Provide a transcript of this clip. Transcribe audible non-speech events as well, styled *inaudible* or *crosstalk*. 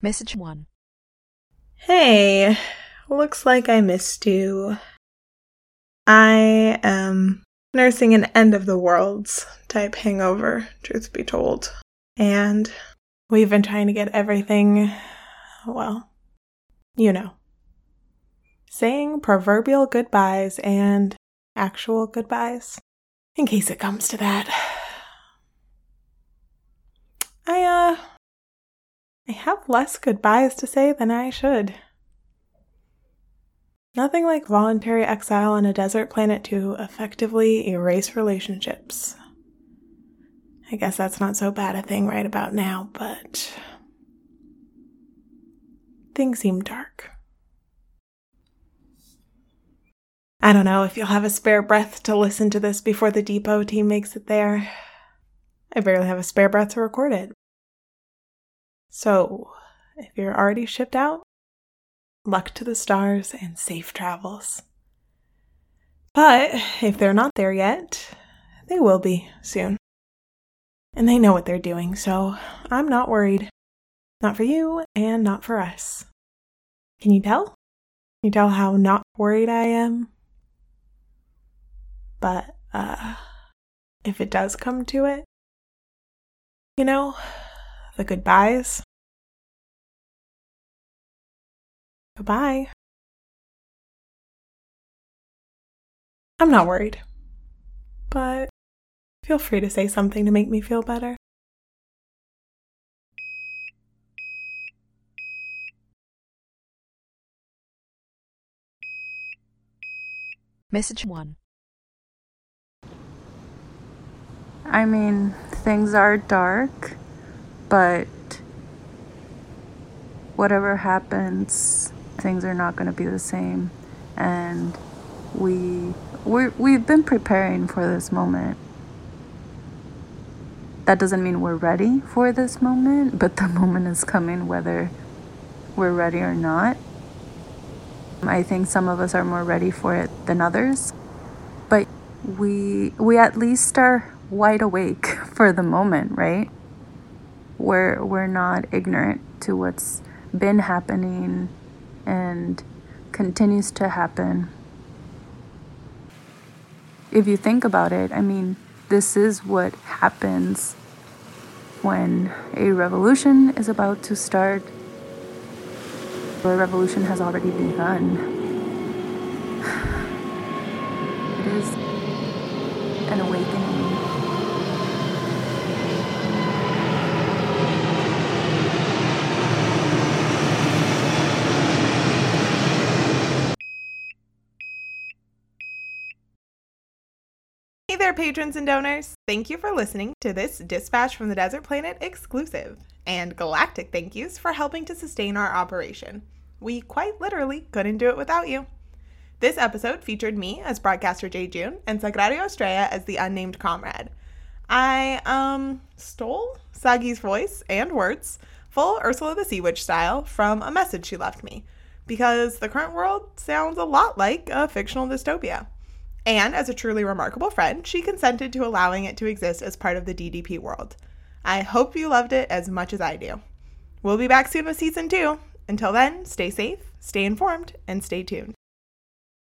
Message 1. Hey, looks like I missed you. I am nursing an end of the worlds type hangover, truth be told. And we've been trying to get everything, well, you know, saying proverbial goodbyes and actual goodbyes, in case it comes to that. I, uh, I have less goodbyes to say than I should. Nothing like voluntary exile on a desert planet to effectively erase relationships. I guess that's not so bad a thing right about now, but things seem dark. I don't know if you'll have a spare breath to listen to this before the depot team makes it there. I barely have a spare breath to record it. So, if you're already shipped out, luck to the stars and safe travels. But if they're not there yet, they will be soon. And they know what they're doing, so I'm not worried. Not for you and not for us. Can you tell? Can you tell how not worried I am? But, uh, if it does come to it, you know, the goodbyes. Goodbye. I'm not worried, but feel free to say something to make me feel better. Message 1. I mean, things are dark, but whatever happens, things are not going to be the same. And we we we've been preparing for this moment. That doesn't mean we're ready for this moment, but the *laughs* moment is coming whether we're ready or not. I think some of us are more ready for it than others, but we we at least are wide awake *laughs* for the moment, right? We're we're not ignorant to what's been happening and continues to happen. If you think about it, I mean, this is what happens when a revolution is about to start. A revolution has already begun. *sighs* It is an awakening. Hey there, patrons and donors. Thank you for listening to this Dispatch from the Desert Planet exclusive, and galactic thank yous for helping to sustain our operation. We quite literally couldn't do it without you. This episode featured me as broadcaster Jay June and Sagrario Estrella as the unnamed comrade. I, um, stole Sagi's voice and words, full Ursula the Sea Witch style, from a message she left me, because the current world sounds a lot like a fictional dystopia. And as a truly remarkable friend, she consented to allowing it to exist as part of the DDP world. I hope you loved it as much as I do. We'll be back soon with season two. Until then, stay safe, stay informed, and stay tuned.